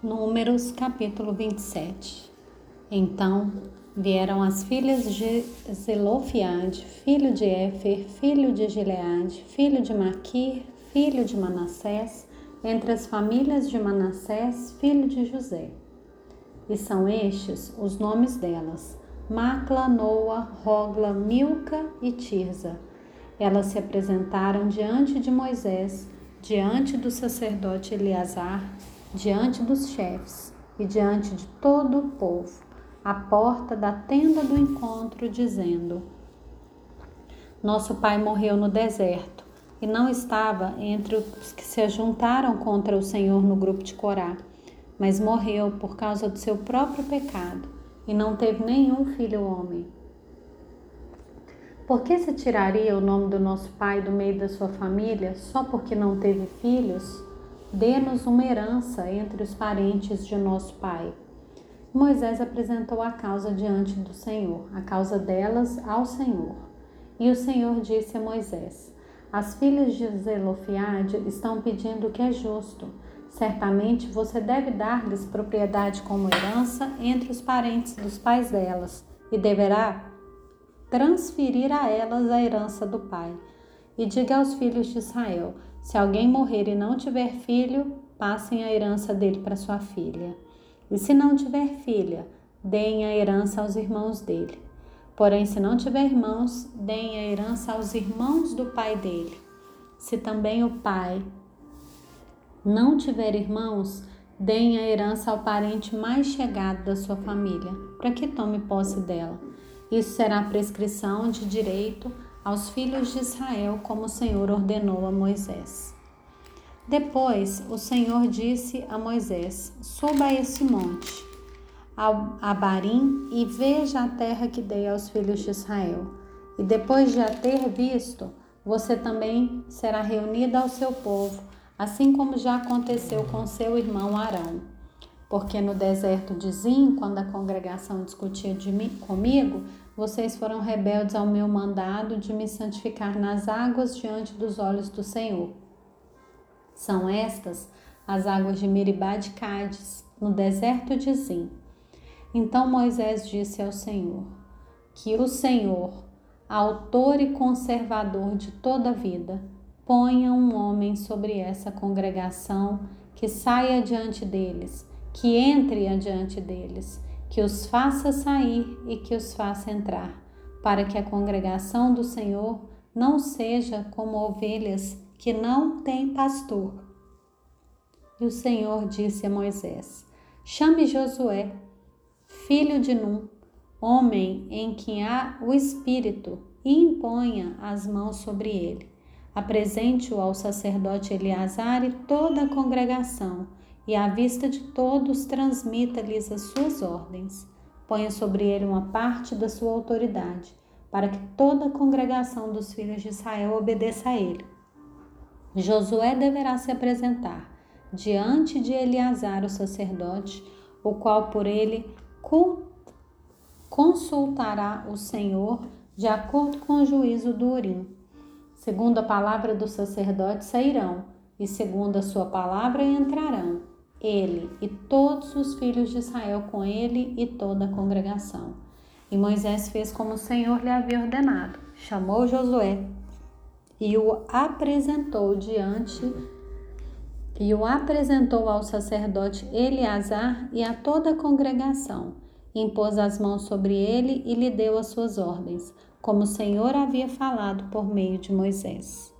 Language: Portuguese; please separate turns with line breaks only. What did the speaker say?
Números capítulo 27 Então vieram as filhas de Zelofiade, filho de Éfer, filho de Gileade, filho de Maquir, filho de Manassés, entre as famílias de Manassés, filho de José. E são estes os nomes delas: Macla, Noa, Rogla, Milca e Tirza. Elas se apresentaram diante de Moisés, diante do sacerdote Eleazar, diante dos chefes e diante de todo o povo, à porta da tenda do encontro, dizendo: Nosso pai morreu no deserto e não estava entre os que se juntaram contra o Senhor no grupo de Corá, mas morreu por causa do seu próprio pecado e não teve nenhum filho homem. Por que se tiraria o nome do nosso pai do meio da sua família só porque não teve filhos? Dê-nos uma herança entre os parentes de nosso pai. Moisés apresentou a causa diante do Senhor, a causa delas ao Senhor. E o Senhor disse a Moisés: As filhas de Zelofiade estão pedindo o que é justo. Certamente você deve dar-lhes propriedade como herança entre os parentes dos pais delas, e deverá transferir a elas a herança do pai. E diga aos filhos de Israel: se alguém morrer e não tiver filho, passem a herança dele para sua filha. E se não tiver filha, deem a herança aos irmãos dele. Porém, se não tiver irmãos, deem a herança aos irmãos do pai dele. Se também o pai não tiver irmãos, deem a herança ao parente mais chegado da sua família, para que tome posse dela. Isso será prescrição de direito aos filhos de Israel, como o Senhor ordenou a Moisés. Depois o Senhor disse a Moisés: Suba a esse monte, a Barim, e veja a terra que dei aos filhos de Israel. E depois de a ter visto, você também será reunida ao seu povo, assim como já aconteceu com seu irmão Arão. Porque no deserto de Zim, quando a congregação discutia de mim, comigo, vocês foram rebeldes ao meu mandado de me santificar nas águas diante dos olhos do Senhor. São estas as águas de Meribá de Cádiz, no deserto de Zim. Então Moisés disse ao Senhor: Que o Senhor, autor e conservador de toda a vida, ponha um homem sobre essa congregação que saia diante deles, que entre adiante deles que os faça sair e que os faça entrar, para que a congregação do Senhor não seja como ovelhas que não têm pastor. E o Senhor disse a Moisés: Chame Josué, filho de Num, homem em quem há o Espírito, e imponha as mãos sobre ele. Apresente-o ao sacerdote Eleazar e toda a congregação e à vista de todos transmita-lhes as suas ordens. Ponha sobre ele uma parte da sua autoridade, para que toda a congregação dos filhos de Israel obedeça a ele. Josué deverá se apresentar diante de Eleazar, o sacerdote, o qual por ele consultará o Senhor de acordo com o juízo do Urim. Segundo a palavra do sacerdote sairão, e segundo a sua palavra entrarão ele e todos os filhos de Israel com ele e toda a congregação. E Moisés fez como o Senhor lhe havia ordenado. Chamou Josué e o apresentou diante e o apresentou ao sacerdote Eleazar e a toda a congregação. Impôs as mãos sobre ele e lhe deu as suas ordens, como o Senhor havia falado por meio de Moisés.